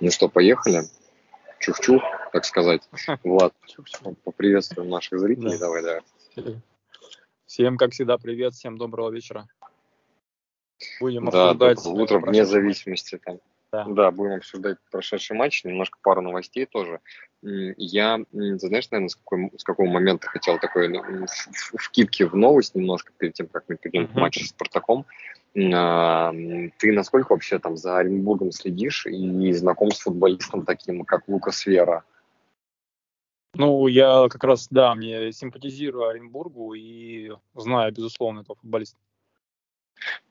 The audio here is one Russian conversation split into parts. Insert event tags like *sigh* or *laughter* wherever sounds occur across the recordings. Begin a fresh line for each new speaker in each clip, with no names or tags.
Ну что, поехали? Чух-чух, так сказать. Влад, поприветствуем наших зрителей. Давай, давай.
Всем, как всегда, привет, всем доброго вечера.
Будем да, обсуждать... утро, вне зависимости там. Да. да, будем обсуждать прошедший матч, немножко пару новостей тоже. Я, знаешь, наверное, с, какой, с какого момента хотел такой ну, вкидки в новость немножко перед тем, как мы перейдем uh-huh. к матчу с Спартаком. А, ты насколько вообще там за Оренбургом следишь и знаком с футболистом таким, как Лукас Вера?
Ну, я как раз, да, мне симпатизирую Оренбургу и знаю, безусловно, этого футболиста.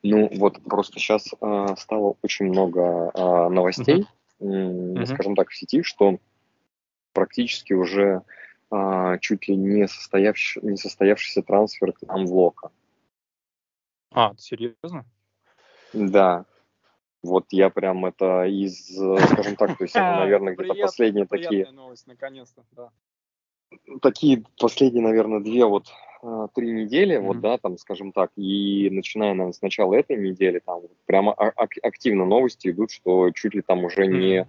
Ну, вот просто сейчас э, стало очень много э, новостей, uh-huh. э, скажем так, в сети, что практически уже э, чуть ли не, состоявший, не состоявшийся трансфер к нам в Лока.
А, серьезно?
Да. Вот я прям это из, скажем так, то есть это, *laughs* наверное, где-то последние такие...
новость, наконец-то, да.
Такие последние, наверное, две вот а, три недели, mm-hmm. вот, да, там, скажем так, и начиная, наверное, с начала этой недели, там, прямо активно новости идут, что чуть ли там уже mm-hmm. не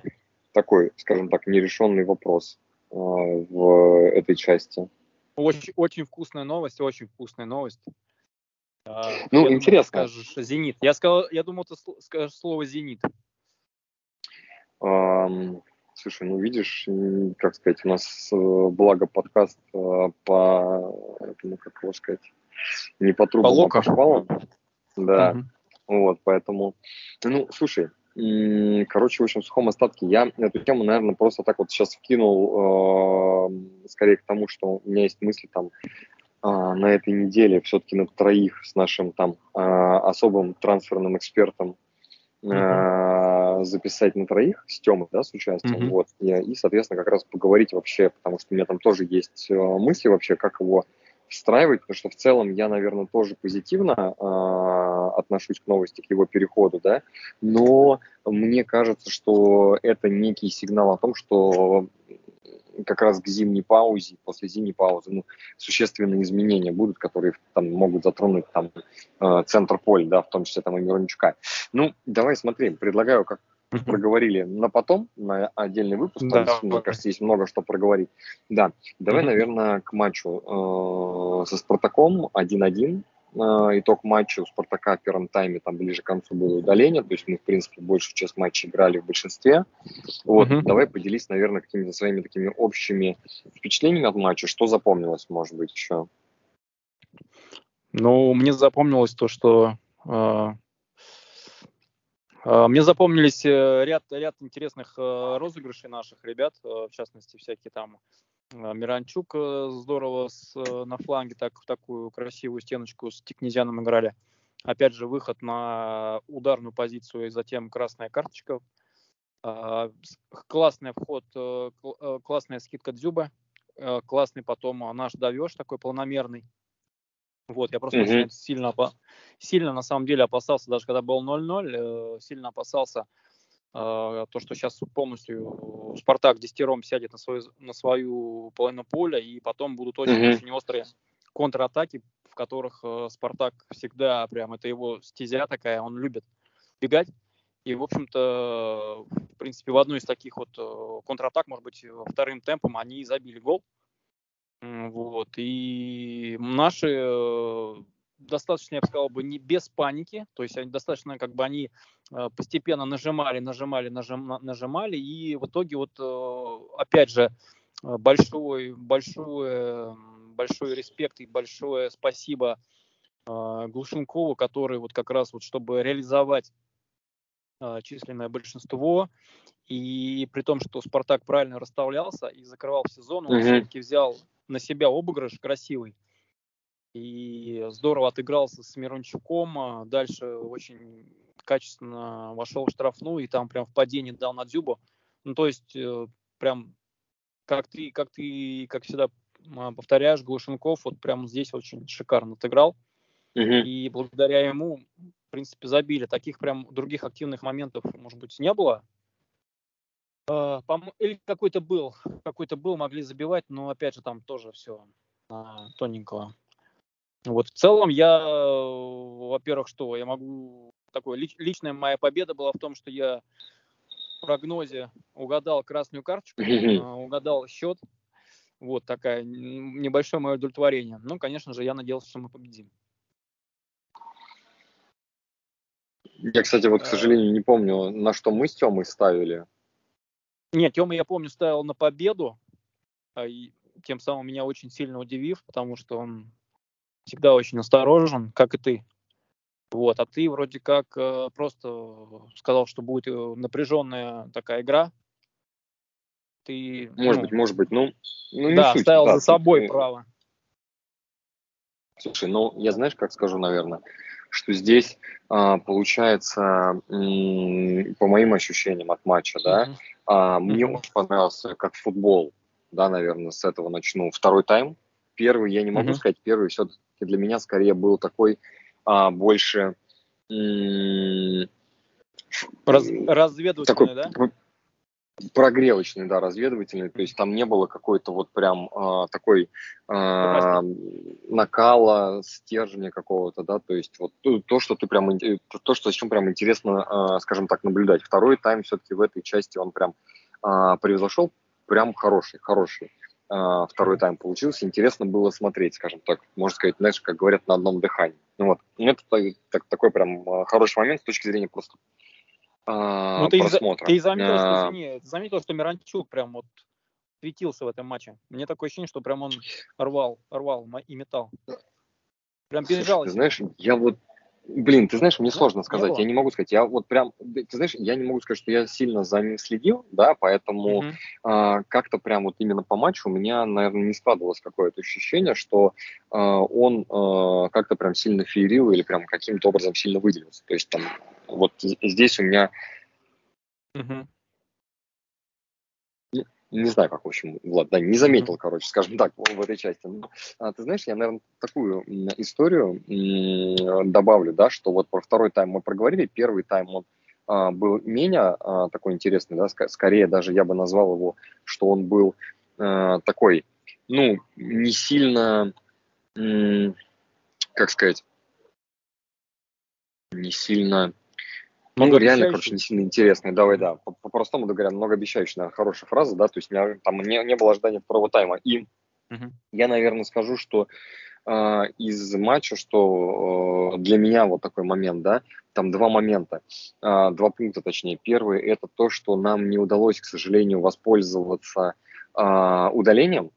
такой, скажем так, нерешенный вопрос э, в этой части.
Очень, очень вкусная новость, очень вкусная новость.
А, ну, я интересно.
Думал, скажешь «Зенит». Я, сказал, я думал, ты скажешь слово «Зенит».
Um, слушай, ну видишь, как сказать, у нас э, благо подкаст э, по, ну, как его сказать, не по трубам, по а по шпалам. Да, угу. вот, поэтому, ну, слушай, короче, в общем, в сухом остатке я эту тему, наверное, просто так вот сейчас вкинул, э, скорее к тому, что у меня есть мысли там а, на этой неделе все-таки на троих с нашим там а, особым трансферным экспертом mm-hmm. записать на троих с Тёмой, да, с участием, mm-hmm. вот, и, и, соответственно, как раз поговорить вообще, потому что у меня там тоже есть э, мысли вообще, как его встраивать, потому что в целом я, наверное, тоже позитивно э, отношусь к новости, к его переходу, да, но мне кажется, что это некий сигнал о том, что как раз к зимней паузе, после зимней паузы, ну, существенные изменения будут, которые там могут затронуть там э, центр поля, да, в том числе там и Мирончука. Ну, давай смотри, предлагаю, как проговорили на потом, на отдельный выпуск, да, там, мне кажется, есть много что проговорить. Да, давай, наверное, к матчу э, со Спартаком 1-1. Э, итог матча у Спартака в первом тайме там ближе к концу было удаление, то есть мы, в принципе, большую часть матча играли в большинстве. Вот, uh-huh. давай поделись, наверное, какими-то своими такими общими впечатлениями от матча, что запомнилось, может быть, еще?
Ну, мне запомнилось то, что э, э, мне запомнились ряд, ряд интересных э, розыгрышей наших ребят, в частности, всякие там Миранчук э, здорово с, э, на фланге так, в такую красивую стеночку с Тикнезяном играли. Опять же, выход на ударную позицию и затем красная карточка. А, классный вход, э, классная скидка Дзюба. Классный потом наш давеж такой планомерный. Вот, я просто mm-hmm. сильно, сильно на самом деле опасался, даже когда был 0-0, сильно опасался, а, то, что сейчас полностью Спартак десятером сядет на свою, на свою половину поля, и потом будут очень-очень mm-hmm. острые контратаки, в которых э, Спартак всегда прям, это его стезя такая, он любит бегать. И, в общем-то, в принципе, в одной из таких вот э, контратак, может быть, вторым темпом они забили гол. Вот. И наши э, достаточно, я бы сказал, бы не без паники, то есть они достаточно, как бы они э, постепенно нажимали, нажимали, нажим, нажимали, и в итоге вот, э, опять же, э, большой, большой, большой респект и большое спасибо Глушенкову, который вот как раз вот, чтобы реализовать численное большинство, и при том, что Спартак правильно расставлялся и закрывал сезон, он mm-hmm. все-таки взял на себя обыгрыш красивый, и здорово отыгрался с Мирончуком. А дальше очень качественно вошел в штрафную и там прям в падении дал на Дзюбу. Ну, то есть э, прям как ты, как ты, как всегда повторяешь, Глушенков вот прям здесь очень шикарно отыграл. Угу. И благодаря ему, в принципе, забили. Таких прям других активных моментов, может быть, не было. А, или какой-то был, какой-то был, могли забивать, но опять же там тоже все тоненького. Вот в целом я, во-первых, что я могу такое лич, личная моя победа была в том, что я э, прогнозе угадал красную карточку, а, угадал счет. Вот такая небольшое мое удовлетворение. Ну, конечно же, я надеялся, что мы победим.
Я, кстати, вот, к э. сожалению, не помню, на что мы с Тёмой ставили.
Нет, Тёма, я помню, ставил на победу, а, тем самым меня очень сильно удивив, потому что он всегда очень осторожен, как и ты. Вот, а ты вроде как э, просто сказал, что будет э, напряженная такая игра.
Ты, может ну, быть, может быть, ну, ну
да, суть, ставил да, за собой ты... право.
Слушай, ну я знаешь, как скажу, наверное, что здесь а, получается, м- по моим ощущениям от матча, да, mm-hmm. а, мне mm-hmm. очень понравился как футбол, да, наверное, с этого начну. Второй тайм, первый, я не могу mm-hmm. сказать, первый все-таки для меня скорее был такой а, больше
Раз, разведывательный, такой, да?
прогревочный, да, разведывательный, то есть там не было какой-то вот прям а, такой а, накала, стержня какого-то, да, то есть вот то, что ты прям, то, что с чем прям интересно, а, скажем так, наблюдать. Второй тайм все-таки в этой части он прям а, превзошел, прям хороший, хороший. А, второй тайм получился, интересно было смотреть, скажем так, можно сказать, знаешь, как говорят, на одном дыхании. Ну вот, это так, такой прям а, хороший момент с точки зрения просто
а, ну, ты просмотра. Ты заметил, а... что, извини, заметил, что Миранчук прям вот светился в этом матче. Мне такое ощущение, что прям он рвал, рвал и метал.
Прям бежал. Слушай, ты знаешь, я вот Блин, ты знаешь, мне сложно сказать, не я не могу сказать, я вот прям, ты знаешь, я не могу сказать, что я сильно за ним следил, да, поэтому mm-hmm. а, как-то прям вот именно по матчу у меня, наверное, не складывалось какое-то ощущение, что а, он а, как-то прям сильно феерил или прям каким-то образом сильно выделился, то есть там вот здесь у меня mm-hmm не знаю, как, в общем, Влад, да, не заметил, короче, скажем так, в этой части. Но, а, ты знаешь, я, наверное, такую историю добавлю, да, что вот про второй тайм мы проговорили, первый тайм он а, был менее а, такой интересный, да, ск- скорее даже я бы назвал его, что он был а, такой, ну, не сильно, м- как сказать, не сильно ну, реально, короче, не сильно интересный. Давай, да. По-простому говоря, многообещающая, наверное, хорошая фраза, да, то есть у меня там не, не было ожидания второго тайма. И uh-huh. я, наверное, скажу, что э, из матча, что э, для меня вот такой момент, да, там два момента, э, два пункта точнее. Первый – это то, что нам не удалось, к сожалению, воспользоваться э, удалением,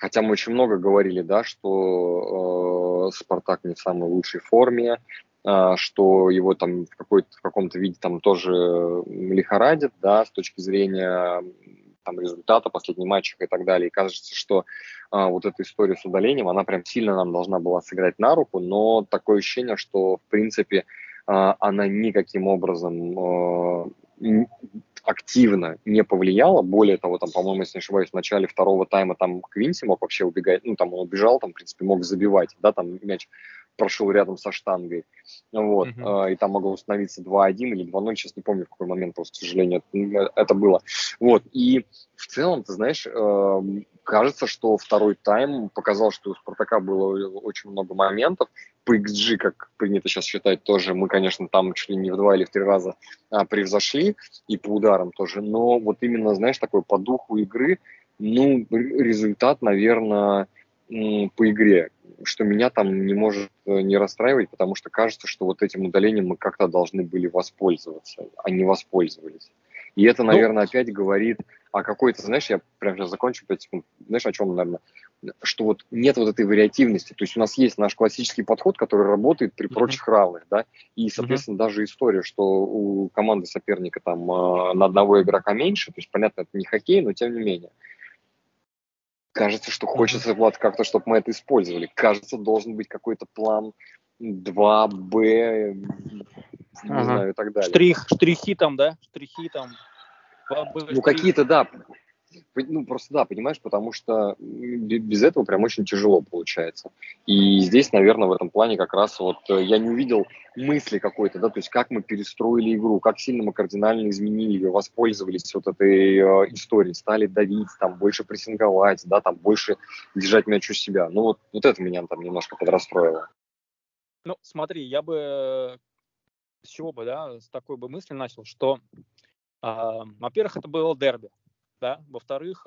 Хотя мы очень много говорили, да, что э, Спартак не в самой лучшей форме, что его там в, какой-то, в каком-то виде там тоже лихорадит, да, с точки зрения там, результата последних матчей и так далее. И кажется, что а, вот эта история с удалением, она прям сильно нам должна была сыграть на руку, но такое ощущение, что, в принципе, а, она никаким образом а, активно не повлияла. Более того, там, по-моему, если не ошибаюсь, в начале второго тайма там Квинси мог вообще убегать, ну, там он убежал, там, в принципе, мог забивать, да, там мяч прошел рядом со штангой. Вот. Uh-huh. И там могло установиться 2-1 или 2-0, сейчас не помню, в какой момент, просто, к сожалению, это было. Вот. И в целом, ты знаешь, эм, кажется, что второй тайм показал, что у Спартака было очень много моментов. По XG, как принято сейчас считать, тоже мы, конечно, там чуть ли не в два или в три раза а, превзошли, и по ударам тоже. Но вот именно, знаешь, такой по духу игры, ну, результат, наверное, по игре что меня там не может э, не расстраивать, потому что кажется, что вот этим удалением мы как-то должны были воспользоваться, а не воспользовались. И это, ну, наверное, ну, опять говорит о какой-то, знаешь, я прям сейчас закончу 5 секунд, знаешь, о чем, наверное, что вот нет вот этой вариативности, то есть у нас есть наш классический подход, который работает при прочих равных, да, и, соответственно, mm-hmm. даже история, что у команды соперника там э, на одного игрока меньше, то есть, понятно, это не хоккей, но тем не менее, Кажется, что хочется, Влад, как-то, чтобы мы это использовали. Кажется, должен быть какой-то план 2Б, не ага. знаю, и так далее.
Штрих, штрихи там, да? Штрихи там.
Ну, какие-то, да. Ну, просто да, понимаешь, потому что без этого прям очень тяжело получается. И здесь, наверное, в этом плане как раз вот э, я не увидел мысли какой-то, да, то есть как мы перестроили игру, как сильно мы кардинально изменили ее, воспользовались вот этой э, историей, стали давить, там, больше прессинговать, да, там, больше держать мяч у себя. Ну, вот, вот это меня там немножко подрастроило.
Ну, смотри, я бы с чего бы, да, с такой бы мысли начал, что А, во-первых, это было дерби, да. Во-вторых,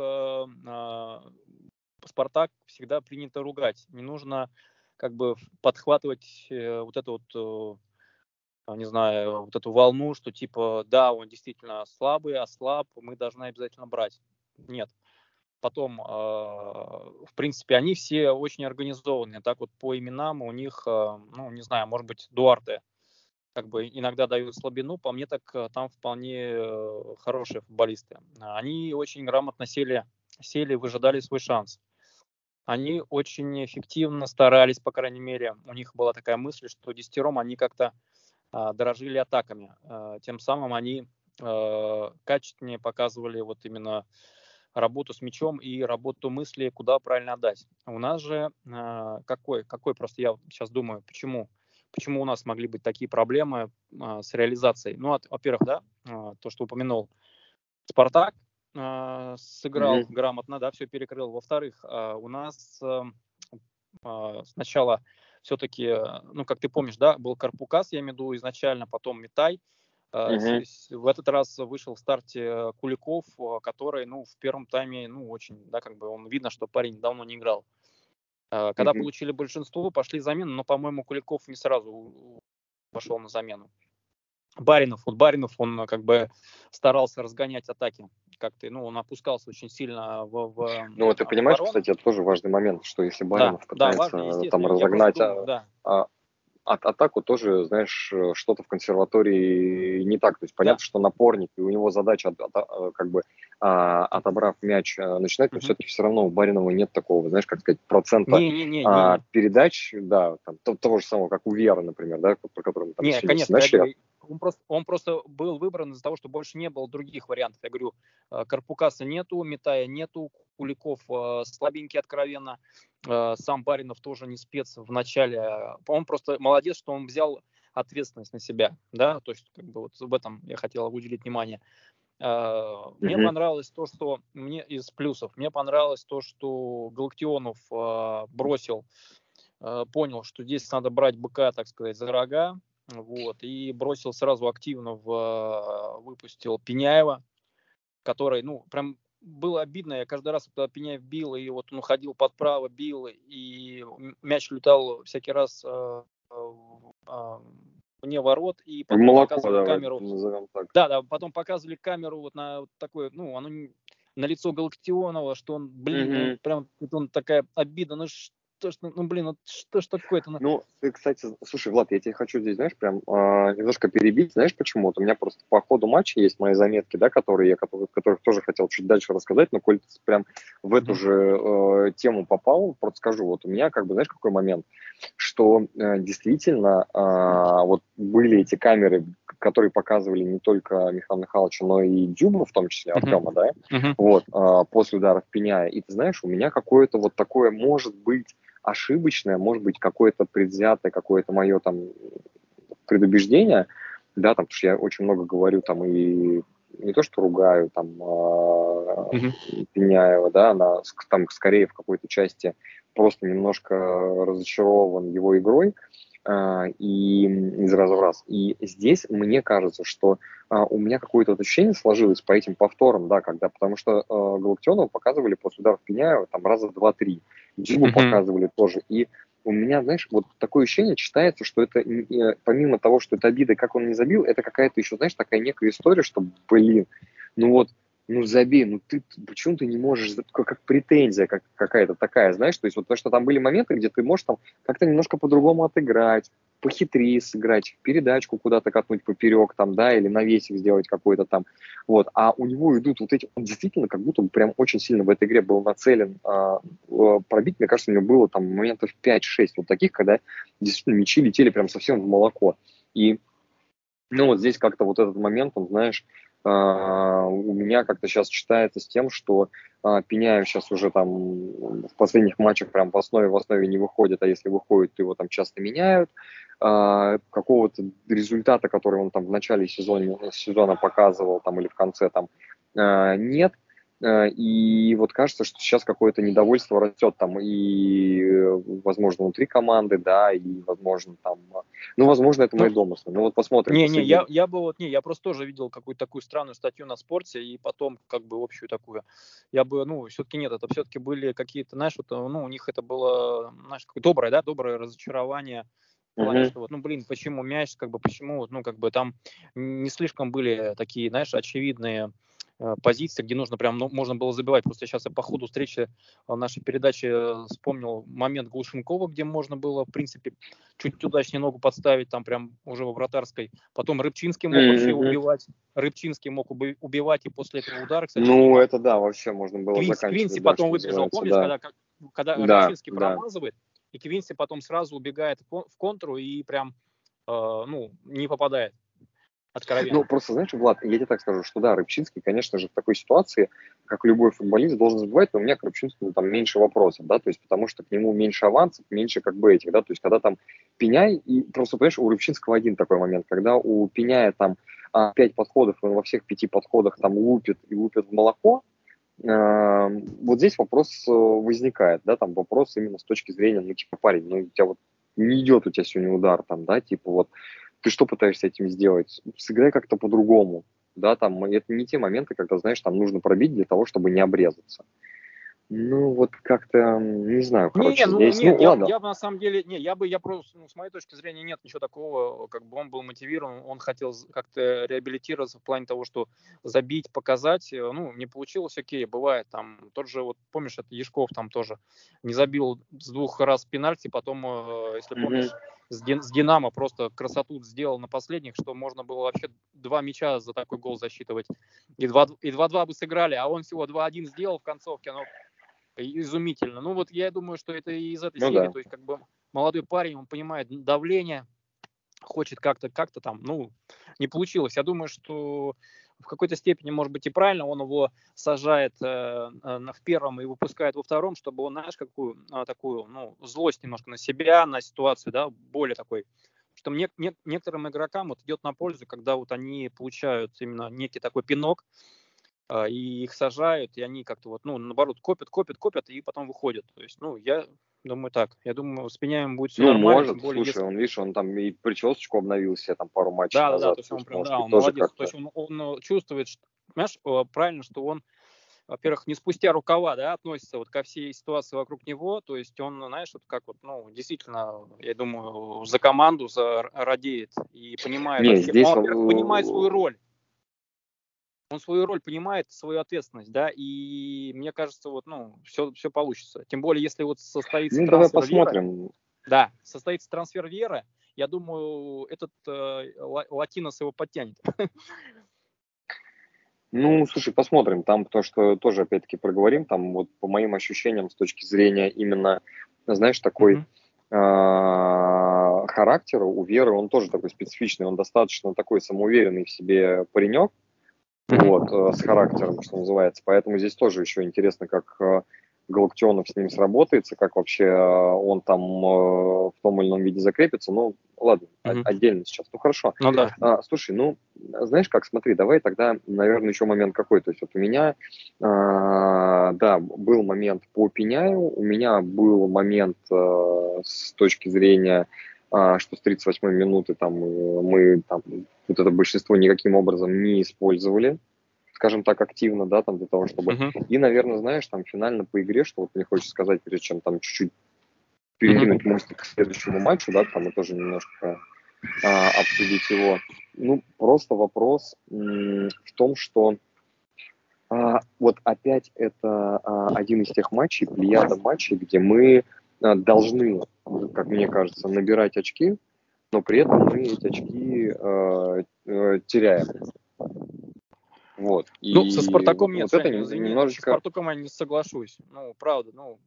Спартак всегда принято ругать. Не нужно как бы подхватывать э, вот эту вот э, не знаю, вот эту волну, что типа, да, он действительно слабый, ослаб, мы должны обязательно брать. Нет. Потом, э, в принципе, они все очень организованные. Так вот по именам у них, ну, не знаю, может быть, Дуарте как бы иногда дают слабину, по мне так там вполне хорошие футболисты. Они очень грамотно сели, сели выжидали свой шанс они очень эффективно старались, по крайней мере, у них была такая мысль, что десятером они как-то а, дорожили атаками. А, тем самым они а, качественнее показывали вот именно работу с мячом и работу мысли, куда правильно отдать. У нас же какой, какой просто я сейчас думаю, почему у нас могли быть такие проблемы а, с реализацией. Ну, от, во-первых, да, а, то, что упомянул, Спартак э, сыграл mm-hmm. грамотно, да, все перекрыл. Во-вторых, э, у нас э, э, сначала все-таки, ну, как ты помнишь, да, был Карпукас, я имею в виду изначально, потом Метай. Mm-hmm. В этот раз вышел в старте Куликов, который, ну, в первом тайме, ну, очень, да, как бы он видно, что парень давно не играл. Когда mm-hmm. получили большинство, пошли замены, но, по-моему, Куликов не сразу пошел на замену. Баринов, вот Баринов, он как бы старался разгонять атаки как-то, ну, он опускался очень сильно в, в
Ну, вот ты понимаешь, оборону. кстати, это тоже важный момент, что если Баринов да, пытается да, важно, там разогнать думаю, а, да. а, а, атаку, тоже, знаешь, что-то в консерватории не так. То есть понятно, да. что напорник, и у него задача, от, от, а, как бы, а, отобрав мяч, а, начинать, но все-таки все равно у Баринова нет такого, знаешь, как сказать, процента не, не, не, а, не. передач, да, там, того же самого, как у Веры, например, да, про который мы
там не, конечно, начали он просто, он просто был выбран из-за того, что больше не было других вариантов. Я говорю, э, Карпукаса нету, Метая нету, Куликов э, слабенький откровенно, э, сам Баринов тоже не спец в начале. Он просто молодец, что он взял ответственность на себя, да, то есть как бы вот в этом я хотел уделить внимание. Мне mm-hmm. понравилось то, что мне из плюсов, мне понравилось то, что Галактионов бросил, понял, что здесь надо брать быка, так сказать, за рога, вот, и бросил сразу активно в, а, выпустил Пеняева, который, ну, прям было обидно, я каждый раз, когда Пеняев бил, и вот он уходил под право, бил, и мяч летал всякий раз э, э, вне ворот, и потом Молоко, показывали давай, камеру. Да, да, потом показывали камеру вот на вот такое, ну, оно на лицо Галактионова, что он, блин, mm-hmm. ну, прям он такая обида, ну что, ну, блин, вот что ж такое-то?
Ну, ты, кстати, слушай, Влад, я тебе хочу здесь, знаешь, прям э, немножко перебить, знаешь, почему? Вот у меня просто по ходу матча есть мои заметки, да, которые я, которые, которых тоже хотел чуть дальше рассказать, но коль ты прям в эту же э, тему попал, просто скажу, вот у меня, как бы, знаешь, какой момент, что э, действительно э, вот были эти камеры, которые показывали не только Михаила Михайловича, но и Дюбу, в том числе, Артема, uh-huh. да, uh-huh. вот, э, после ударов Пеняя, и ты знаешь, у меня какое-то вот такое, может быть, ошибочное, может быть, какое-то предвзятое, какое-то мое там предубеждение, да, там, потому что я очень много говорю там и не то что ругаю там mm-hmm. Пеняева, да, она там скорее в какой-то части просто немножко разочарован его игрой, а, и из раза в раз. И здесь мне кажется, что а, у меня какое-то вот ощущение сложилось по этим повторам, да, когда, потому что а, Галактионова показывали после ударов Пеняева там раза два-три, Диму mm-hmm. показывали тоже, и у меня, знаешь, вот такое ощущение читается, что это, помимо того, что это обида, как он не забил, это какая-то еще, знаешь, такая некая история, что, блин, ну вот ну забей, ну ты почему ты не можешь, как, как претензия как, какая-то такая, знаешь, то есть вот потому что там были моменты, где ты можешь там как-то немножко по-другому отыграть, похитрее сыграть, передачку куда-то катнуть поперек там, да, или навесик сделать какой-то там, вот, а у него идут вот эти, он действительно как будто бы прям очень сильно в этой игре был нацелен а, пробить, мне кажется, у него было там моментов 5-6 вот таких, когда действительно мячи летели прям совсем в молоко, и ну вот здесь как-то вот этот момент, он, знаешь, у меня как-то сейчас читается с тем, что а, Пеняев сейчас уже там в последних матчах прям в основе в основе не выходит, а если выходит, то его там часто меняют. А, какого-то результата, который он там в начале сезона, сезона показывал там или в конце там нет. Э, и вот кажется, что сейчас какое-то недовольство растет там и, возможно, внутри команды, да, и, возможно, там, ну, возможно, это мои ну, домыслы. Ну, вот посмотрим.
Не, не, я, я бы вот, не, я просто тоже видел какую-то такую странную статью на спорте, и потом, как бы, общую такую. Я бы, ну, все-таки нет, это все-таки были какие-то, знаешь, вот, ну, у них это было, знаешь, доброе, да, доброе разочарование, плане, что вот, ну, блин, почему мяч, как бы, почему, ну, как бы там не слишком были такие, знаешь, очевидные Э, позиции, где нужно прям, ну, можно было забивать. Просто сейчас я по ходу встречи э, нашей передачи э, вспомнил момент Глушенкова, где можно было, в принципе, чуть удачнее ногу подставить, там прям уже во вратарской. Потом Рыбчинский мог mm-hmm. вообще убивать. Рыбчинский мог убивать, и после этого удара,
кстати. Ну, это да, вообще можно было
Квинс, заканчивать. Квинси да, потом выбежал, помнишь, да. когда, когда да, Рыбчинский да. промазывает, и Квинси потом сразу убегает в контру и прям, э, ну, не попадает.
Откровенно. Ну, просто, знаешь, Влад, я тебе так скажу, что да, Рыбчинский, конечно же, в такой ситуации, как любой футболист, должен забивать, но у меня к Рыбчинскому там меньше вопросов, да, то есть потому что к нему меньше авансов, меньше как бы этих, да, то есть когда там Пеняй, и просто, понимаешь, у Рыбчинского один такой момент, когда у Пеняя там а, пять подходов, он во всех пяти подходах там лупит и лупит в молоко, э, вот здесь вопрос э, возникает, да, там вопрос именно с точки зрения, ну, типа, парень, ну, у тебя вот не идет у тебя сегодня удар там, да, типа вот ты что пытаешься этим сделать? Сыграй как-то по-другому. Да, там, это не те моменты, когда, знаешь, там нужно пробить для того, чтобы не обрезаться. Ну, вот как-то, не знаю, короче,
не, ну, здесь, нет, ну, я, ладно. я бы на самом деле, не, я бы, я просто, ну, с моей точки зрения, нет ничего такого, как бы он был мотивирован, он хотел как-то реабилитироваться в плане того, что забить, показать, э, ну, не получилось, окей, бывает, там, тот же, вот, помнишь, это Яшков там тоже не забил с двух раз пенальти, потом, э, если помнишь, mm-hmm. С, с Динамо просто красоту сделал на последних, что можно было вообще два мяча за такой гол засчитывать, и 2-2 бы сыграли, а он всего 2-1 сделал в концовке, но изумительно. Ну вот я думаю, что это из этой ну, серии, да. то есть как бы молодой парень, он понимает давление, хочет как-то, как-то там, ну, не получилось. Я думаю, что в какой-то степени, может быть, и правильно, он его сажает э, э, в первом и выпускает во втором, чтобы он, знаешь, какую э, такую, ну, злость немножко на себя, на ситуацию, да, более такой, что мне, не, некоторым игрокам вот идет на пользу, когда вот они получают именно некий такой пинок, а, и их сажают, и они как-то вот, ну, наоборот, копят, копят, копят, и потом выходят. То есть, ну, я думаю так. Я думаю, с Пеняем будет все
ну,
нормально.
может, более, слушай, если... он, видишь, он там и причесочку обновил себе там пару матчей
да,
назад.
Да, да, то есть он прям, да, он молодец. То есть он, он чувствует, что, понимаешь, э, правильно, что он во-первых, не спустя рукава, да, относится вот ко всей ситуации вокруг него, то есть он, знаешь, вот как вот, ну, действительно, я думаю, за команду за радеет и понимает, не, здесь он понимает свою роль он свою роль понимает, свою ответственность, да, и мне кажется, вот, ну, все, все получится. Тем более, если вот состоится
ну, трансфер давай посмотрим.
Вера, да, состоится трансфер Вера, я думаю, этот э, Латинос его подтянет.
Ну, слушай, посмотрим. Там то, что тоже опять-таки проговорим, там вот по моим ощущениям с точки зрения именно, знаешь, такой mm-hmm. э, характера у Веры, он тоже такой специфичный, он достаточно такой самоуверенный в себе паренек, вот, э, с характером, что называется. Поэтому здесь тоже еще интересно, как э, Галактионов с ним сработается, как вообще э, он там в том или ином виде закрепится. Ну, ладно, mm-hmm. отдельно сейчас. Ну, хорошо.
Ну, да.
А, слушай, ну, знаешь как, смотри, давай тогда, наверное, еще момент какой. То есть вот у меня, а, да, был момент по Пеняю, у меня был момент а, с точки зрения что с 38 минуты там мы там вот это большинство никаким образом не использовали, скажем так, активно, да, там для того, чтобы... Uh-huh. И, наверное, знаешь, там финально по игре, что вот мне хочется сказать, прежде чем там чуть-чуть перекинуть uh-huh. мостик к следующему матчу, да, там и тоже немножко а, обсудить его. Ну, просто вопрос м- в том, что а, вот опять это а, один из тех матчей, плеяда матчей, где мы а, должны, как мне кажется, набирать очки, но при этом мы эти очки э, э, теряем. Вот.
И ну, со Спартаком нет, вот это извини, немножечко... со Спартаком я не соглашусь. Ну, правда, ну,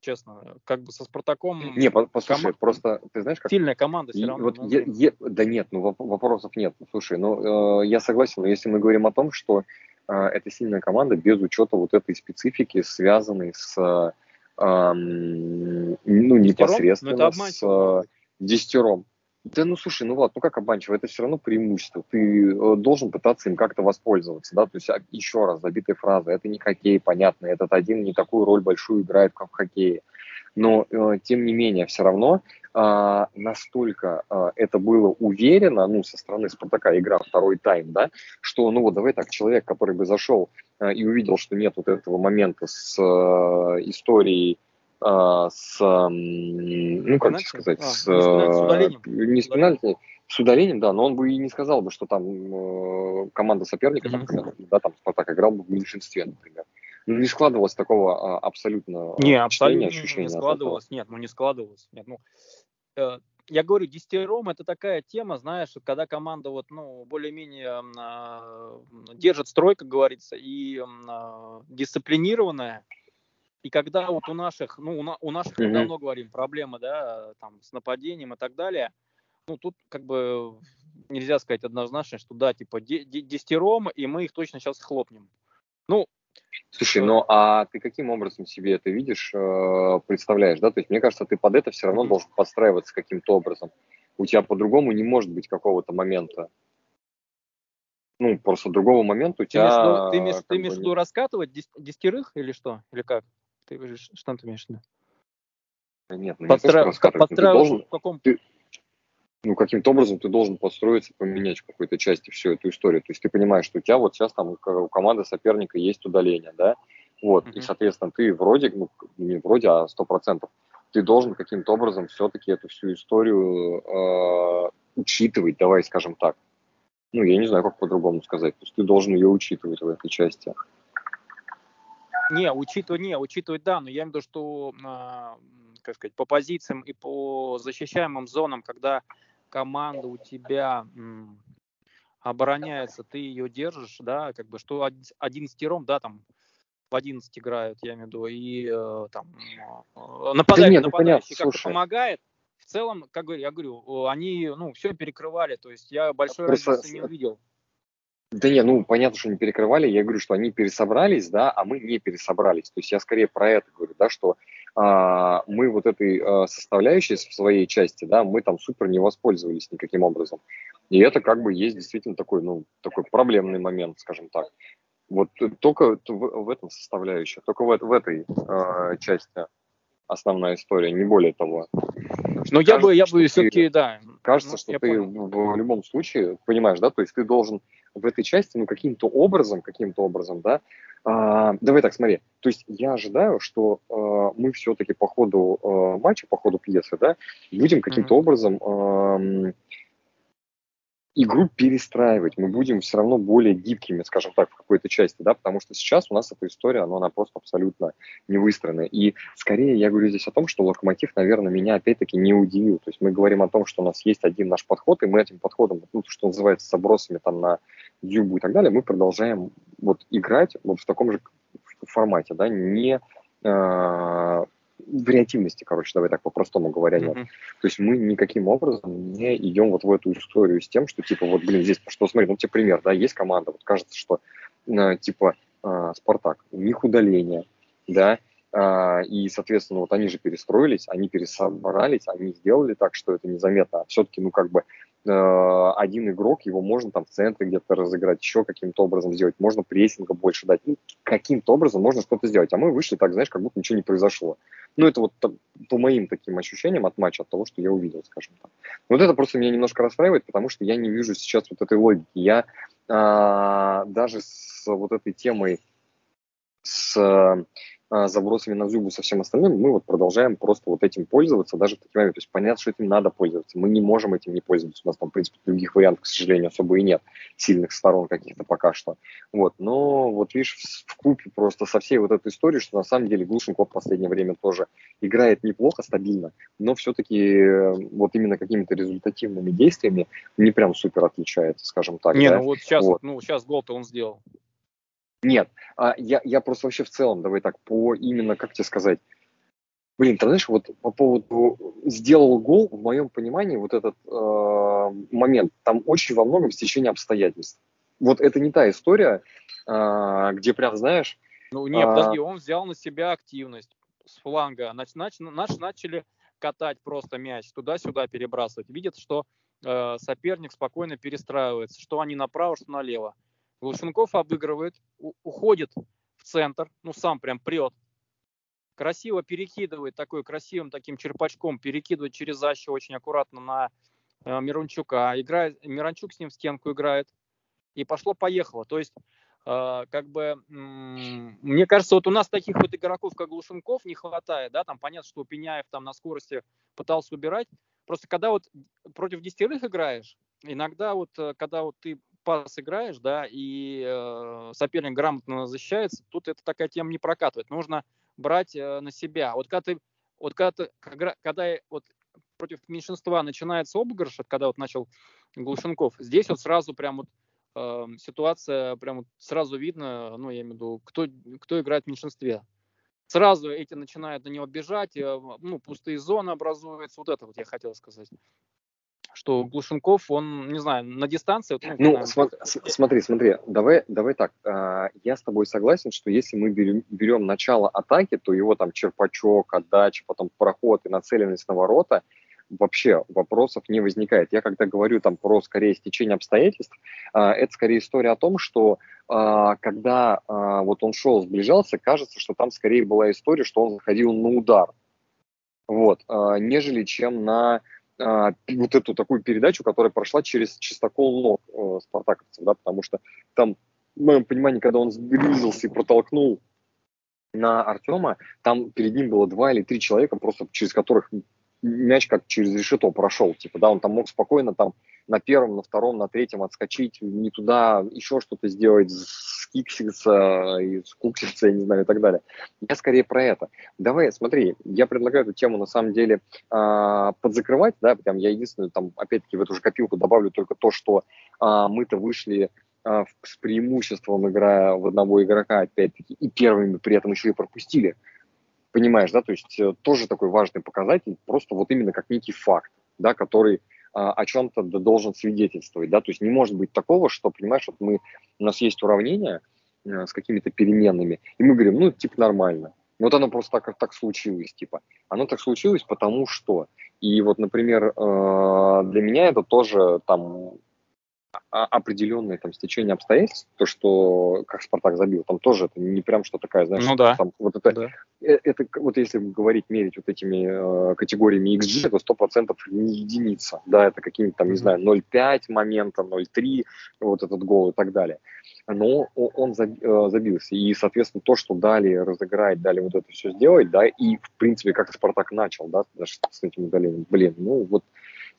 честно, как бы со Спартаком...
Не, послушай, команда... просто, ты знаешь, как...
Сильная команда все равно.
Вот е- е- да нет, ну вопросов нет. Слушай, ну, э, я согласен, но если мы говорим о том, что э, это сильная команда без учета вот этой специфики, связанной с, ну, непосредственно ну, с э, десятером. Да ну слушай, ну ладно, ну как обманчиво, это все равно преимущество. Ты э, должен пытаться им как-то воспользоваться, да, то есть а, еще раз, забитая фраза, это не хоккей, понятно, этот один не такую роль большую играет, как в хоккее. Но э, тем не менее, все равно э, настолько э, это было уверенно, ну, со стороны Спартака игра второй тайм, да, что, ну вот давай так, человек, который бы зашел и увидел, что нет вот этого момента с э, историей а, с, ну, как тебе сказать, а, с. Не с пенальти, с удалением, да, но он бы и не сказал бы, что там э, команда соперника, mm-hmm. например, да, там Спартак играл бы в меньшинстве, например. Ну, не складывалось такого а, абсолютно
не, абсолютно ощущения. Не складывалось, нет, ну не складывалось. Нет, ну, э, я говорю, десятером это такая тема, знаешь, когда команда вот, ну, более-менее э, держит строй, как говорится, и э, дисциплинированная, и когда вот у наших, ну, у, на, у наших mm-hmm. мы давно говорим, проблемы, да, там, с нападением и так далее, ну, тут как бы нельзя сказать однозначно, что да, типа, десятером, и мы их точно сейчас хлопнем. Ну,
Слушай, ну а ты каким образом себе это видишь, э, представляешь, да? То есть мне кажется, ты под это все равно должен подстраиваться каким-то образом. У тебя по-другому не может быть какого-то момента. Ну, просто другого момента у тебя...
Ты имеешь, ты имеешь в виду раскатывать десятерых или что? Или как? Ты, что ты имеешь в виду?
Нет, ну Подстра... не то, что Ты должен... в каком... Ты... Ну, каким-то образом ты должен подстроиться, поменять в какой-то части всю эту историю. То есть ты понимаешь, что у тебя вот сейчас там у команды соперника есть удаление, да? Вот, mm-hmm. и, соответственно, ты вроде, ну, не вроде, а сто процентов, ты должен каким-то образом все-таки эту всю историю э, учитывать, давай скажем так. Ну, я не знаю, как по-другому сказать. То есть ты должен ее учитывать в этой части.
Не, учитывать, не, учитывать, да, но я имею в виду, что, а, как сказать, по позициям и по защищаемым зонам, когда команда у тебя обороняется, ты ее держишь, да, как бы, что один стером, да, там, в 11 играют, я имею в виду, и э, там нападающий, да нет, ну, нападающий как-то помогает. В целом, как я говорю, они, ну, все перекрывали, то есть я большой Просто... разницы не увидел.
Да не, ну понятно, что не перекрывали. Я говорю, что они пересобрались, да, а мы не пересобрались. То есть я скорее про это говорю, да, что а, мы вот этой а, составляющей в своей части, да, мы там супер не воспользовались никаким образом. И это как бы есть действительно такой, ну, такой проблемный момент, скажем так. Вот только в, в этом составляющая, только в, в этой а, части основная история, не более того.
Но я бы, я бы все-таки, да.
Кажется, ну, что ты понял. в любом случае, понимаешь, да, то есть ты должен в этой части, ну, каким-то образом, каким-то образом, да, а, давай так, смотри, то есть я ожидаю, что а, мы все-таки по ходу а, матча, по ходу пьесы, да, будем каким-то mm-hmm. образом а, игру перестраивать, мы будем все равно более гибкими, скажем так, в какой-то части, да, потому что сейчас у нас эта история, она, она просто абсолютно не выстроена. И скорее я говорю здесь о том, что Локомотив, наверное, меня опять-таки не удивил. То есть мы говорим о том, что у нас есть один наш подход, и мы этим подходом, ну, что называется, забросами там на Дюбу и так далее, мы продолжаем вот играть вот в таком же формате, да, не э, вариативности, короче, давай так по-простому говоря, нет. Mm-hmm. То есть мы никаким образом не идем вот в эту историю с тем, что типа вот, блин, здесь, что смотри, ну тебе пример, да, есть команда, вот кажется, что э, типа э, Спартак, у них удаление, да, э, и, соответственно, вот они же перестроились, они пересобрались, они сделали так, что это незаметно, а все-таки, ну, как бы один игрок, его можно там в центре где-то разыграть, еще каким-то образом сделать, можно прессинга больше дать, ну, каким-то образом можно что-то сделать. А мы вышли так, знаешь, как будто ничего не произошло. Ну, это вот по моим таким ощущениям от матча, от того, что я увидел, скажем так. Вот это просто меня немножко расстраивает, потому что я не вижу сейчас вот этой логики. Я а, даже с вот этой темой, с забросами на зубы со всем остальным, мы вот продолжаем просто вот этим пользоваться, даже в такие моменты. То есть понятно, что этим надо пользоваться. Мы не можем этим не пользоваться. У нас там, в принципе, других вариантов, к сожалению, особо и нет. Сильных сторон каких-то пока что. Вот. Но вот видишь, в купе просто со всей вот этой историей, что на самом деле Глушенков в последнее время тоже играет неплохо, стабильно, но все-таки э, вот именно какими-то результативными действиями не прям супер отличается, скажем так.
Не, да? ну вот сейчас, вот. ну сейчас гол-то он сделал.
Нет, а я, я просто вообще в целом, давай так, по именно, как тебе сказать, блин, ты знаешь, вот по поводу сделал гол, в моем понимании, вот этот э, момент, там очень во многом стечение обстоятельств. Вот это не та история, э, где прям, знаешь...
Ну, нет, а... подожди, он взял на себя активность с фланга. Нач, нач, нач, начали катать просто мяч, туда-сюда перебрасывать. Видят, что э, соперник спокойно перестраивается, что они направо, что налево. Глушенков обыгрывает, уходит в центр, ну сам прям прет, красиво перекидывает такой красивым таким черпачком, перекидывает через защиту очень аккуратно на э, Мирончука. Играет, Мирончук с ним в стенку играет. И пошло-поехало. То есть Uh, как бы, мне кажется, вот у нас таких вот игроков, как Глушенков, не хватает, да, там понятно, что Пеняев там на скорости пытался убирать, просто когда вот против десятерых играешь, иногда вот, э, когда вот ты пас играешь, да, и э, соперник грамотно защищается, тут это такая тема не прокатывает, нужно брать э, на себя. Вот когда ты, вот когда, ты, когда, когда вот против меньшинства начинается обыгрыш, когда вот начал Глушенков, здесь вот сразу прям вот э, ситуация, прям вот сразу видно, ну, я имею в виду, кто, кто играет в меньшинстве. Сразу эти начинают на него бежать, э, ну, пустые зоны образуются, вот это вот я хотел сказать что Глушенков, он, не знаю, на дистанции...
Ну, ну см- смотри, смотри, давай, давай так, а, я с тобой согласен, что если мы берем, берем начало атаки, то его там черпачок, отдача, потом проход и нацеленность на ворота, вообще вопросов не возникает. Я когда говорю там про скорее стечение обстоятельств, а, это скорее история о том, что а, когда вот он шел, сближался, кажется, что там скорее была история, что он заходил на удар, вот, нежели чем на *clears throat* вот эту такую передачу, которая прошла через чистокол ног э, спартаковцев, да, потому что там, в моем понимании, когда он сблизился и протолкнул на Артема, там перед ним было два или три человека, просто через которых мяч как через решето прошел, типа, да, он там мог спокойно там на первом, на втором, на третьем отскочить, не туда еще что-то сделать, скикситься, скукситься, я не знаю, и так далее. Я скорее про это. Давай, смотри, я предлагаю эту тему на самом деле э, подзакрывать, да, прям я единственное, там, опять-таки, в эту же копилку добавлю только то, что э, мы-то вышли э, с преимуществом, играя в одного игрока, опять-таки, и первыми при этом еще и пропустили. Понимаешь, да, то есть э, тоже такой важный показатель, просто вот именно как некий факт, да, который а, о чем-то должен свидетельствовать, да, то есть не может быть такого, что, понимаешь, вот мы, у нас есть уравнение э, с какими-то переменными, и мы говорим, ну, типа, нормально. Вот оно просто так, так случилось, типа. Оно так случилось, потому что. И вот, например, э, для меня это тоже там определенное там стечение обстоятельств, то, что как Спартак забил, там тоже это не прям что такая, знаешь,
ну, да.
там, вот это, да. Э, это, вот если говорить, мерить вот этими э, категориями XG, то сто процентов не единица, да, это какие-нибудь там, не знаю, 0,5 момента, 0,3, вот этот гол и так далее. Но он э, забился, и, соответственно, то, что дали разыграть, дали вот это все сделать, да, и, в принципе, как Спартак начал, да, даже с этим удалением, блин, ну, вот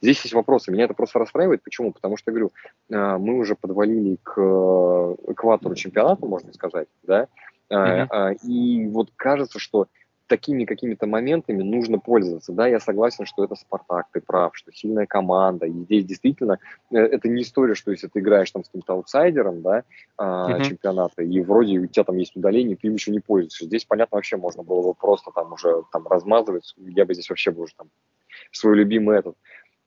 Здесь есть вопросы. Меня это просто расстраивает. Почему? Потому что, говорю, а, мы уже подвалили к э, экватору чемпионата, можно сказать, да, mm-hmm. и вот кажется, что такими какими-то моментами нужно пользоваться. Да, я согласен, что это Спартак, ты прав, что сильная команда. И здесь действительно э, это не история, что если ты играешь там с каким-то аутсайдером, да, mm-hmm. чемпионата, и вроде у тебя там есть удаление, ты им еще не пользуешься. Здесь, понятно, вообще можно было бы просто там уже там размазывать. Я бы здесь вообще бы уже там свой любимый этот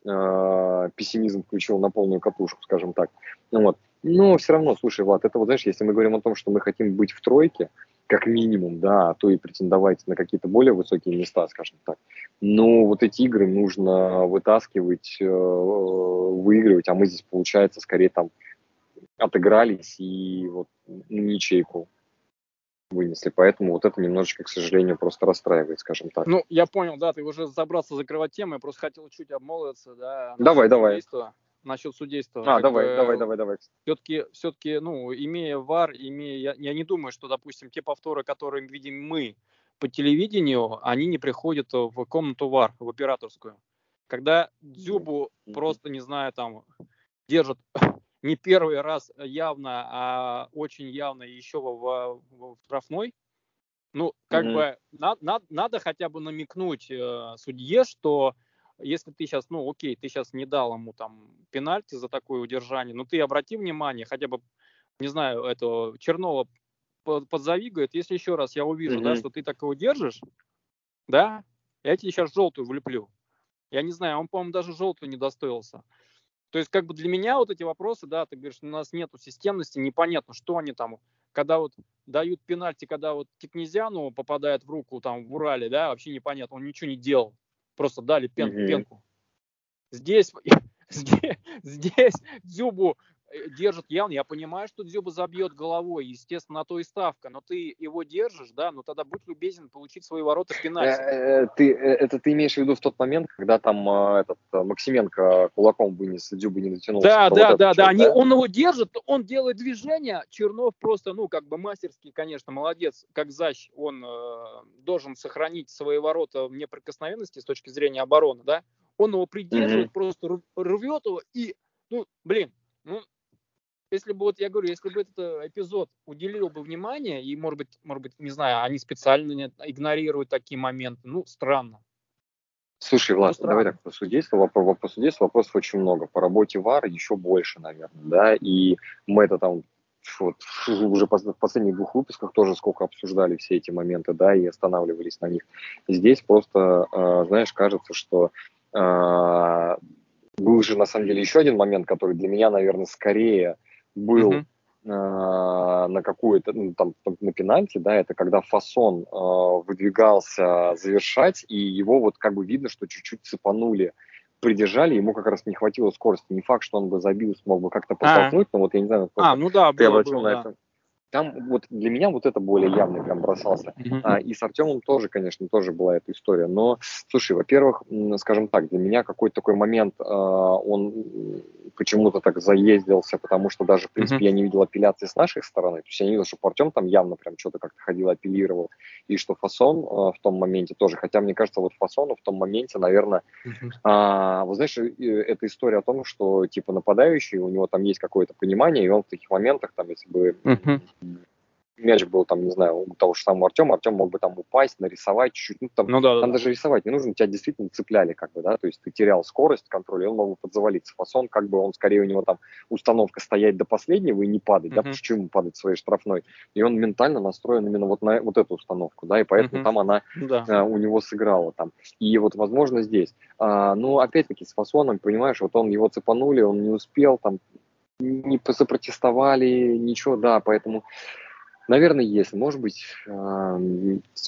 э, пессимизм включил на полную катушку, скажем так. Ну, вот. Но все равно, слушай, Влад, это вот, знаешь, если мы говорим о том, что мы хотим быть в тройке, как минимум, да, а то и претендовать на какие-то более высокие места, скажем так. Но вот эти игры нужно вытаскивать, э, выигрывать, а мы здесь, получается, скорее там отыгрались и вот ничейку вынесли. Поэтому вот это немножечко, к сожалению, просто расстраивает, скажем так.
Ну, я понял, да, ты уже забрался закрывать тему, я просто хотел чуть обмолвиться, да.
Давай, давай. Судейства,
насчет судейства.
А, давай, бы, давай, давай, давай.
Все-таки, все-таки, ну, имея ВАР, имея, я, я не думаю, что, допустим, те повторы, которые видим мы по телевидению, они не приходят в комнату ВАР, в операторскую. Когда Дзюбу просто, не знаю, там, держат *laughs* не первый раз явно, а очень явно еще в, в штрафной. Ну, как mm-hmm. бы на, на, надо хотя бы намекнуть э, судье, что если ты сейчас, ну, окей, ты сейчас не дал ему там пенальти за такое удержание, но ты обрати внимание, хотя бы, не знаю, это Чернова подзови, говорит, если еще раз я увижу, mm-hmm. да, что ты такого держишь, да, я тебе сейчас желтую влеплю. Я не знаю, он, по-моему, даже желтую не достоился. То есть, как бы для меня вот эти вопросы, да, ты говоришь, у нас нету системности, непонятно, что они там, когда вот дают пенальти, когда вот Тикнезиану попадает в руку там в Урале, да, вообще непонятно, он ничего не делал. Просто дали пен, mm-hmm. пенку. Здесь, *laughs* здесь, здесь Дзюбу держит явно, я понимаю, что Дзюба забьет головой, естественно, на то и ставка, но ты его держишь, да, ну тогда будь любезен получить свои ворота в пенальти.
Э, э, ты, это ты имеешь в виду в тот момент, когда там этот Максименко кулаком вынес, Дзюба не дотянул.
Да, да, да, да, Они, он его держит, он делает движение, Чернов просто, ну, как бы мастерский, конечно, молодец, как защ, он э, должен сохранить свои ворота в неприкосновенности с точки зрения обороны, да, он его придерживает, mm-hmm. просто рвет его и, ну, блин, ну, если бы, вот я говорю, если бы этот э, эпизод уделил бы внимание, и, может быть, может быть, не знаю, они специально игнорируют такие моменты, ну, странно.
Слушай, Влад, ну, давай так, по судейству, по, по судейству вопросов очень много. По работе ВАР еще больше, наверное, да, и мы это там вот, уже в последних двух выпусках тоже сколько обсуждали все эти моменты, да, и останавливались на них. Здесь просто, э, знаешь, кажется, что э, был же на самом деле еще один момент, который для меня, наверное, скорее был mm-hmm. э, на какую-то, ну, там, на пенальти, да, это когда Фасон э, выдвигался завершать, и его вот как бы видно, что чуть-чуть цепанули, придержали, ему как раз не хватило скорости. Не факт, что он бы забил, смог бы как-то подтолкнуть, а. но вот я не знаю,
а, ну да,
ты было, обратил было, на да. это там вот для меня вот это более явно прям бросался. Mm-hmm. А, и с Артемом тоже, конечно, тоже была эта история. Но, слушай, во-первых, скажем так, для меня какой-то такой момент, а, он почему-то так заездился, потому что даже, в принципе, mm-hmm. я не видел апелляции с нашей стороны. То есть я не видел, что Артем там явно прям что-то как-то ходил, апеллировал. И что Фасон а, в том моменте тоже. Хотя, мне кажется, вот Фасону в том моменте, наверное, mm-hmm. а, вы знаешь, эта история о том, что, типа, нападающий, у него там есть какое-то понимание, и он в таких моментах, там, если бы mm-hmm мяч был там, не знаю, у того же самого Артема, Артем мог бы там упасть, нарисовать чуть-чуть, ну там, ну, да, там да. даже рисовать не нужно, тебя действительно цепляли как бы, да, то есть ты терял скорость, контроль, и он мог бы подзавалиться. Фасон, как бы он скорее у него там установка стоять до последнего и не падать, uh-huh. да, почему ему падать своей штрафной, и он ментально настроен именно вот на вот эту установку, да, и поэтому uh-huh. там она да. а, у него сыграла там. И вот, возможно, здесь. А, ну, опять-таки, с Фасоном, понимаешь, вот он его цепанули, он не успел, там, не сопротестовали, ничего, да, поэтому Наверное, есть. Может быть, э,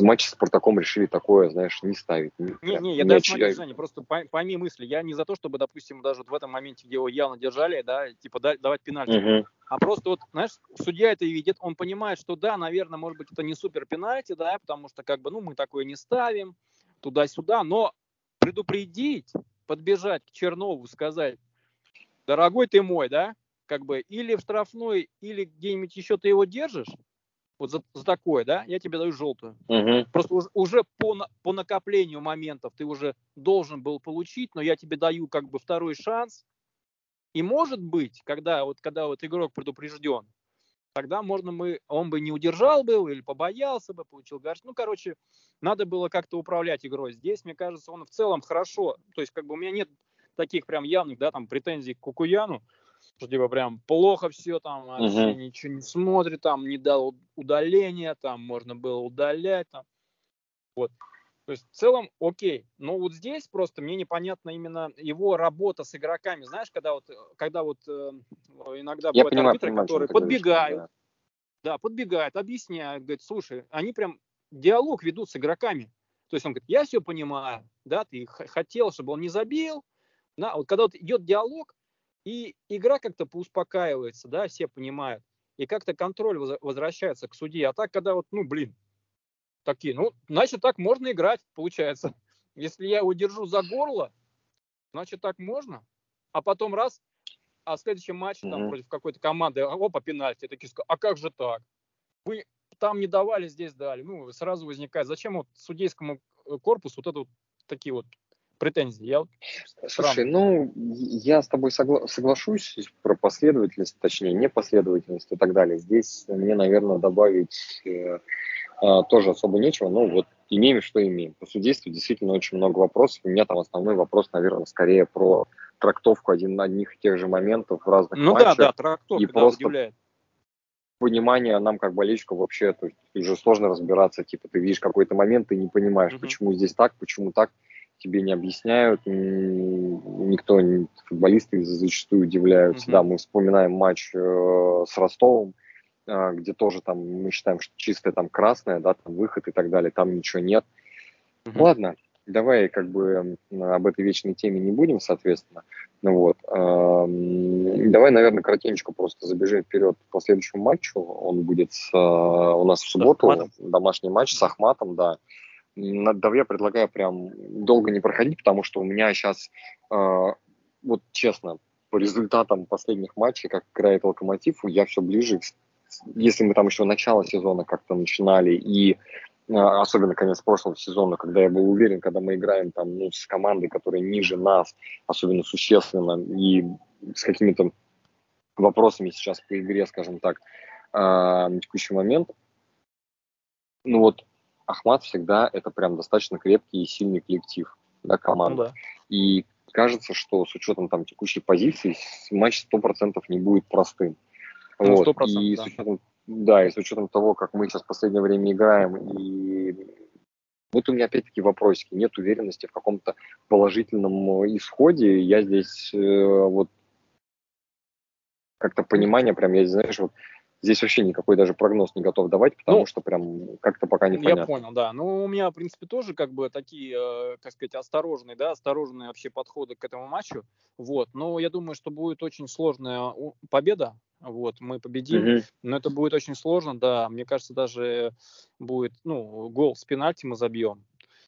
матч с Спартаком решили такое, знаешь, не ставить.
Не, не, я даже смотрю, Женя, просто пойми мысли. Я не за то, чтобы, допустим, даже вот в этом моменте, где его явно держали, да, типа давать пенальти. Угу. А просто вот, знаешь, судья это видит, он понимает, что да, наверное, может быть, это не супер пенальти, да, потому что как бы, ну, мы такое не ставим туда-сюда, но предупредить, подбежать к Чернову, сказать, дорогой ты мой, да, как бы или в штрафной, или где-нибудь еще ты его держишь, вот за, за такое, да, я тебе даю желтую. Угу. Просто уже, уже по, по накоплению моментов ты уже должен был получить, но я тебе даю как бы второй шанс. И может быть, когда вот, когда вот игрок предупрежден, тогда можно мы, он бы не удержал бы или побоялся бы, получил гарш. Ну, короче, надо было как-то управлять игрой. Здесь, мне кажется, он в целом хорошо. То есть, как бы у меня нет таких прям явных, да, там, претензий к Кукуяну что типа прям плохо все там, вообще uh-huh. ничего не смотрит, там не дал удаления, там можно было удалять, там. Вот. То есть в целом окей. Но вот здесь просто мне непонятно именно его работа с игроками. Знаешь, когда вот, когда вот э, иногда бывают понимаю, арбитры, понимаю, которые подбегают, говоришь, да. да, подбегают, объясняют, говорят, слушай, они прям диалог ведут с игроками. То есть он говорит, я все понимаю, да, ты хотел, чтобы он не забил. Да, вот когда вот идет диалог, и игра как-то поуспокаивается, да, все понимают. И как-то контроль возвращается к судье. А так, когда вот, ну, блин, такие, ну, значит, так можно играть, получается. *laughs* Если я его держу за горло, значит, так можно. А потом раз, а в следующем матче mm-hmm. там против какой-то команды, опа, пенальти. Я такие, а как же так? Вы там не давали, здесь дали. Ну, сразу возникает, зачем вот судейскому э, корпусу вот это вот такие вот претензий. Я
Слушай, ну, я с тобой согла- соглашусь про последовательность, точнее, непоследовательность и так далее. Здесь мне, наверное, добавить э, э, тоже особо нечего. Ну, вот имеем, что имеем. По судейству действительно очень много вопросов. У меня там основной вопрос, наверное, скорее про трактовку один, одних и тех же моментов в разных ну, матчах. Ну да, да, трактовка, и да, просто удивляет понимание нам как болельщику вообще, то есть уже сложно разбираться, типа ты видишь какой-то момент, ты не понимаешь, uh-huh. почему здесь так, почему так, тебе не объясняют, никто, футболисты зачастую удивляются. Mm-hmm. Да, мы вспоминаем матч э, с Ростовом, э, где тоже там мы считаем, что чистое там красное, да, там выход и так далее, там ничего нет. Mm-hmm. Ладно, давай как бы об этой вечной теме не будем, соответственно. Ну вот. Давай, наверное, коротенько просто забежим вперед по следующему матчу. Он будет с, у нас в субботу, домашний матч с Ахматом, да. Да, я предлагаю прям долго не проходить, потому что у меня сейчас, вот честно, по результатам последних матчей, как играет Локомотив, я все ближе, если мы там еще начало сезона как-то начинали, и а, особенно конец прошлого сезона, когда я был уверен, когда мы играем там ну, с командой, которая ниже нас, особенно существенно, и с какими-то вопросами сейчас по игре, скажем так, э, на текущий момент, ну вот Ахмат всегда это прям достаточно крепкий и сильный коллектив, да, команда. Ну, да. И кажется, что с учетом там текущей позиции матч 100% не будет простым. Ну, вот. И да. с учетом да, и с учетом того, как мы сейчас в последнее время играем, и вот у меня опять-таки вопросики, нет уверенности в каком-то положительном исходе. Я здесь э, вот как-то понимание прям, я знаешь, вот здесь вообще никакой даже прогноз не готов давать, потому ну, что прям как-то пока не понятно.
Я понял, да. Ну, у меня, в принципе, тоже как бы такие, э, как сказать, осторожные, да, осторожные вообще подходы к этому матчу. Вот. Но я думаю, что будет очень сложная победа вот, мы победим, mm-hmm. но это будет очень сложно, да, мне кажется, даже будет, ну, гол с пенальти мы забьем,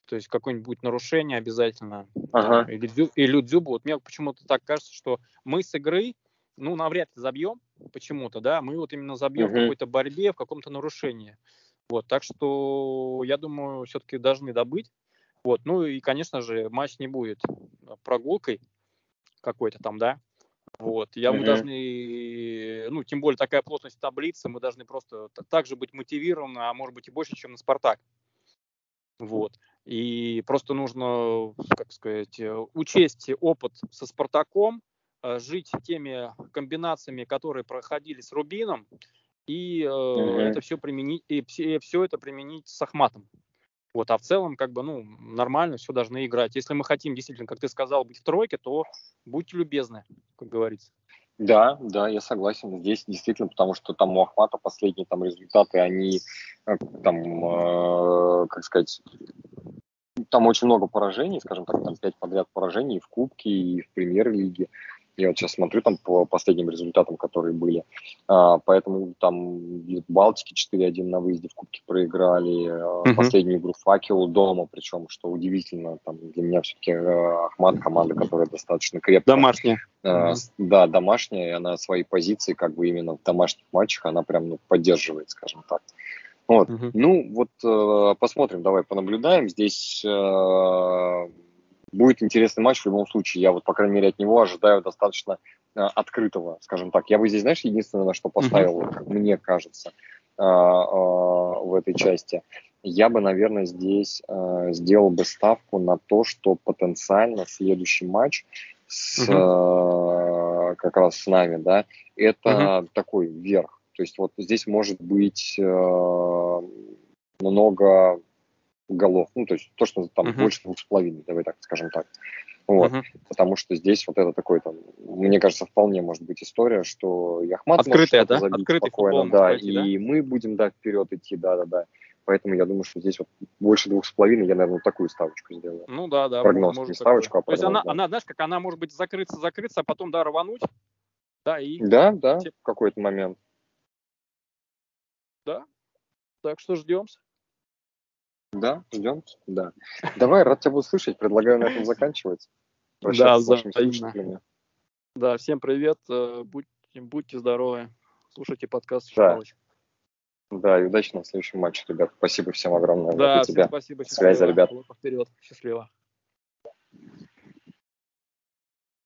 то есть какое-нибудь будет нарушение обязательно, ага. или, дзю, или дзюбу, вот мне почему-то так кажется, что мы с игры, ну, навряд ли забьем почему-то, да, мы вот именно забьем mm-hmm. в какой-то борьбе, в каком-то нарушении, вот, так что я думаю, все-таки должны добыть, вот, ну и, конечно же, матч не будет прогулкой какой-то там, да, вот, я, мы должны, ну, тем более такая плотность таблицы, мы должны просто также быть мотивированы, а может быть и больше, чем на Спартак. Вот. И просто нужно, как сказать, э, учесть опыт со Спартаком, жить теми комбинациями, которые проходили с Рубином, и mm-hmm. это все применить, и все это применить с Ахматом. Вот, а в целом, как бы, ну, нормально, все должны играть. Если мы хотим действительно, как ты сказал, быть в тройке, то будьте любезны, как говорится.
Да, да, я согласен. Здесь действительно, потому что там у Ахмата последние там результаты, они э, там, э, как сказать, там очень много поражений, скажем так, там пять подряд поражений и в Кубке, и в Премьер-лиге. Я вот сейчас смотрю там по последним результатам, которые были. А, поэтому там в Балтике 4-1 на выезде в Кубке проиграли. Uh-huh. Последнюю игру Факелу дома, причем, что удивительно, там для меня все-таки э, Ахмат команда, которая достаточно крепкая.
Домашняя.
Uh-huh. Да, домашняя, и она свои позиции как бы именно в домашних матчах, она прям ну, поддерживает, скажем так. Вот. Uh-huh. Ну, вот э, посмотрим, давай понаблюдаем. Здесь э, будет интересный матч в любом случае. Я вот, по крайней мере, от него ожидаю достаточно э, открытого, скажем так. Я бы здесь, знаешь, единственное, на что поставил, mm-hmm. как мне кажется, э, э, в этой части, я бы, наверное, здесь э, сделал бы ставку на то, что потенциально следующий матч с, mm-hmm. э, как раз с нами, да, это mm-hmm. такой верх. То есть вот здесь может быть э, много голов. Ну, то есть то, что там uh-huh. больше двух с половиной, давай так скажем так. Вот. Uh-huh. Потому что здесь вот это такой там, мне кажется, вполне может быть история, что Яхмат
Открытая, да? забить Открытый
спокойно, да, пройти, и да? мы будем, да, вперед идти, да-да-да. Поэтому я думаю, что здесь вот больше двух с половиной я, наверное, такую ставочку сделаю.
Ну да, да.
Прогноз, может, не ставочку,
а прогноз. То есть она, да. она, знаешь, как она может быть закрыться, закрыться, а потом, да, рвануть. Да, и...
Да, да, в какой-то момент.
Да. Так что ждемся.
Да, ждем. Да. Давай, рад тебя услышать. Предлагаю на этом заканчивать.
Да, взаимно. Да, всем привет. Э, будьте, будьте здоровы. Слушайте подкаст
да. Да, и удачи на следующем матче, ребят. Спасибо всем огромное.
Да, за тебя. спасибо.
Связи, ребят.
Вперед. Счастливо.